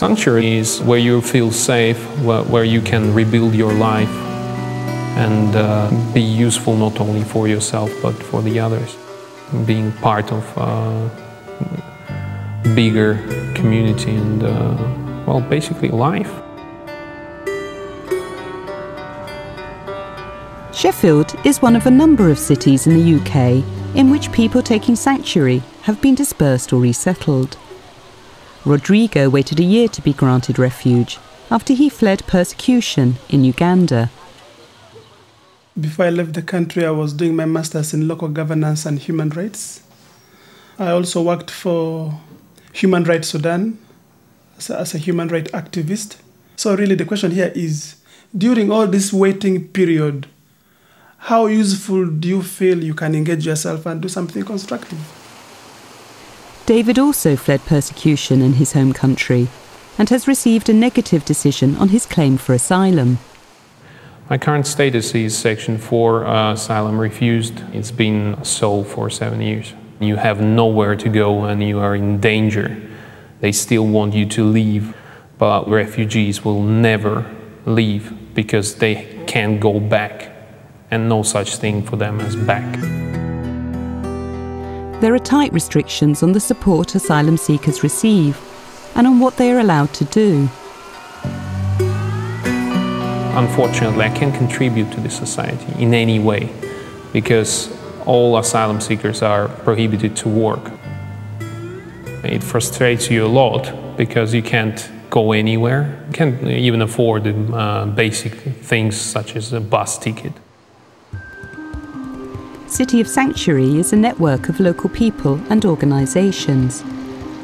Sanctuary is where you feel safe, where, you can rebuild your life and uh, be useful not only for yourself but for the others. Being part of a bigger community and, uh, well, basically life. Sheffield is one of a number of cities in the UK in which people taking sanctuary have been dispersed or resettled. Rodrigo waited a year to be granted refuge after he fled persecution in Uganda. Before I left the country, I was doing my master's in local governance and human rights. I also worked for Human Rights Sudan as a, as a human rights activist. So, really, the question here is during all this waiting period, how useful do you feel you can engage yourself and do something constructive? David also fled persecution in his home country and has received a negative decision on his claim for asylum. My current status is Section 4 uh, asylum refused. It's been so for seven years. You have nowhere to go and you are in danger. They still want you to leave, but refugees will never leave because they can't go back, and no such thing for them as back. There are tight restrictions on the support asylum seekers receive and on what they are allowed to do. Unfortunately, I can't contribute to the society in any way because all asylum seekers are prohibited to work. It frustrates you a lot because you can't go anywhere. You can't even afford uh, basic things such as a bus ticket. City of Sanctuary is a network of local people and organisations,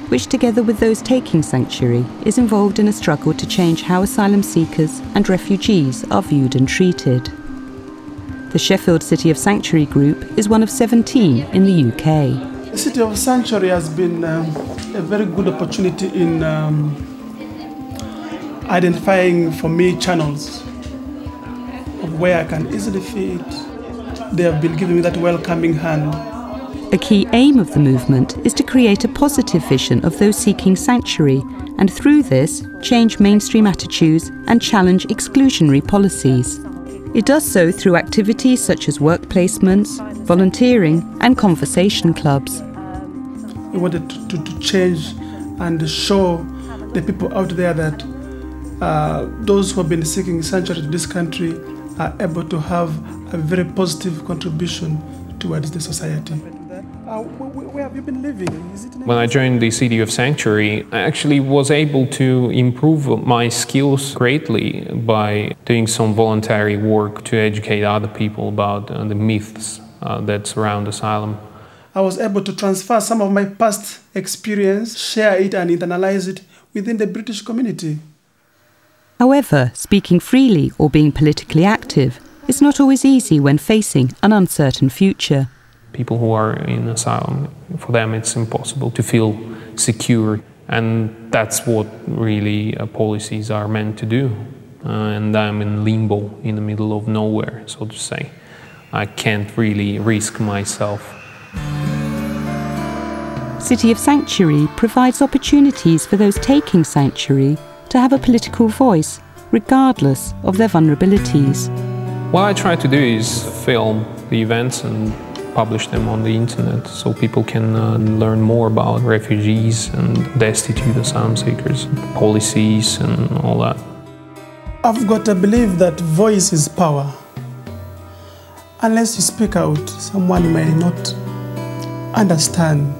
which, together with those taking sanctuary, is involved in a struggle to change how asylum seekers and refugees are viewed and treated. The Sheffield City of Sanctuary Group is one of 17 in the UK. The City of Sanctuary has been um, a very good opportunity in um, identifying for me channels of where I can easily fit they have been giving me that welcoming hand. A key aim of the movement is to create a positive vision of those seeking sanctuary and through this change mainstream attitudes and challenge exclusionary policies. It does so through activities such as work placements, volunteering, and conversation clubs. We wanted to, to, to change and show the people out there that uh, those who have been seeking sanctuary to this country are able to have a very positive contribution towards the society. Uh, where have you been living? when I joined the City of Sanctuary, I actually was able to improve my skills greatly by doing some voluntary work to educate other people about uh, the myths uh, that surround asylum. I was able to transfer some of my past experience, share it, and internalize it within the British community. However, speaking freely or being politically active is not always easy when facing an uncertain future. People who are in asylum, for them it's impossible to feel secure, and that's what really uh, policies are meant to do. Uh, and I'm in limbo in the middle of nowhere, so to say. I can't really risk myself. City of Sanctuary provides opportunities for those taking sanctuary to have a political voice, regardless of their vulnerabilities. What I try to do is film the events and publish them on the internet so people can uh, learn more about refugees and destitute asylum seekers, policies, and all that. I've got to believe that voice is power. Unless you speak out, someone may not understand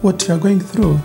what you are going through.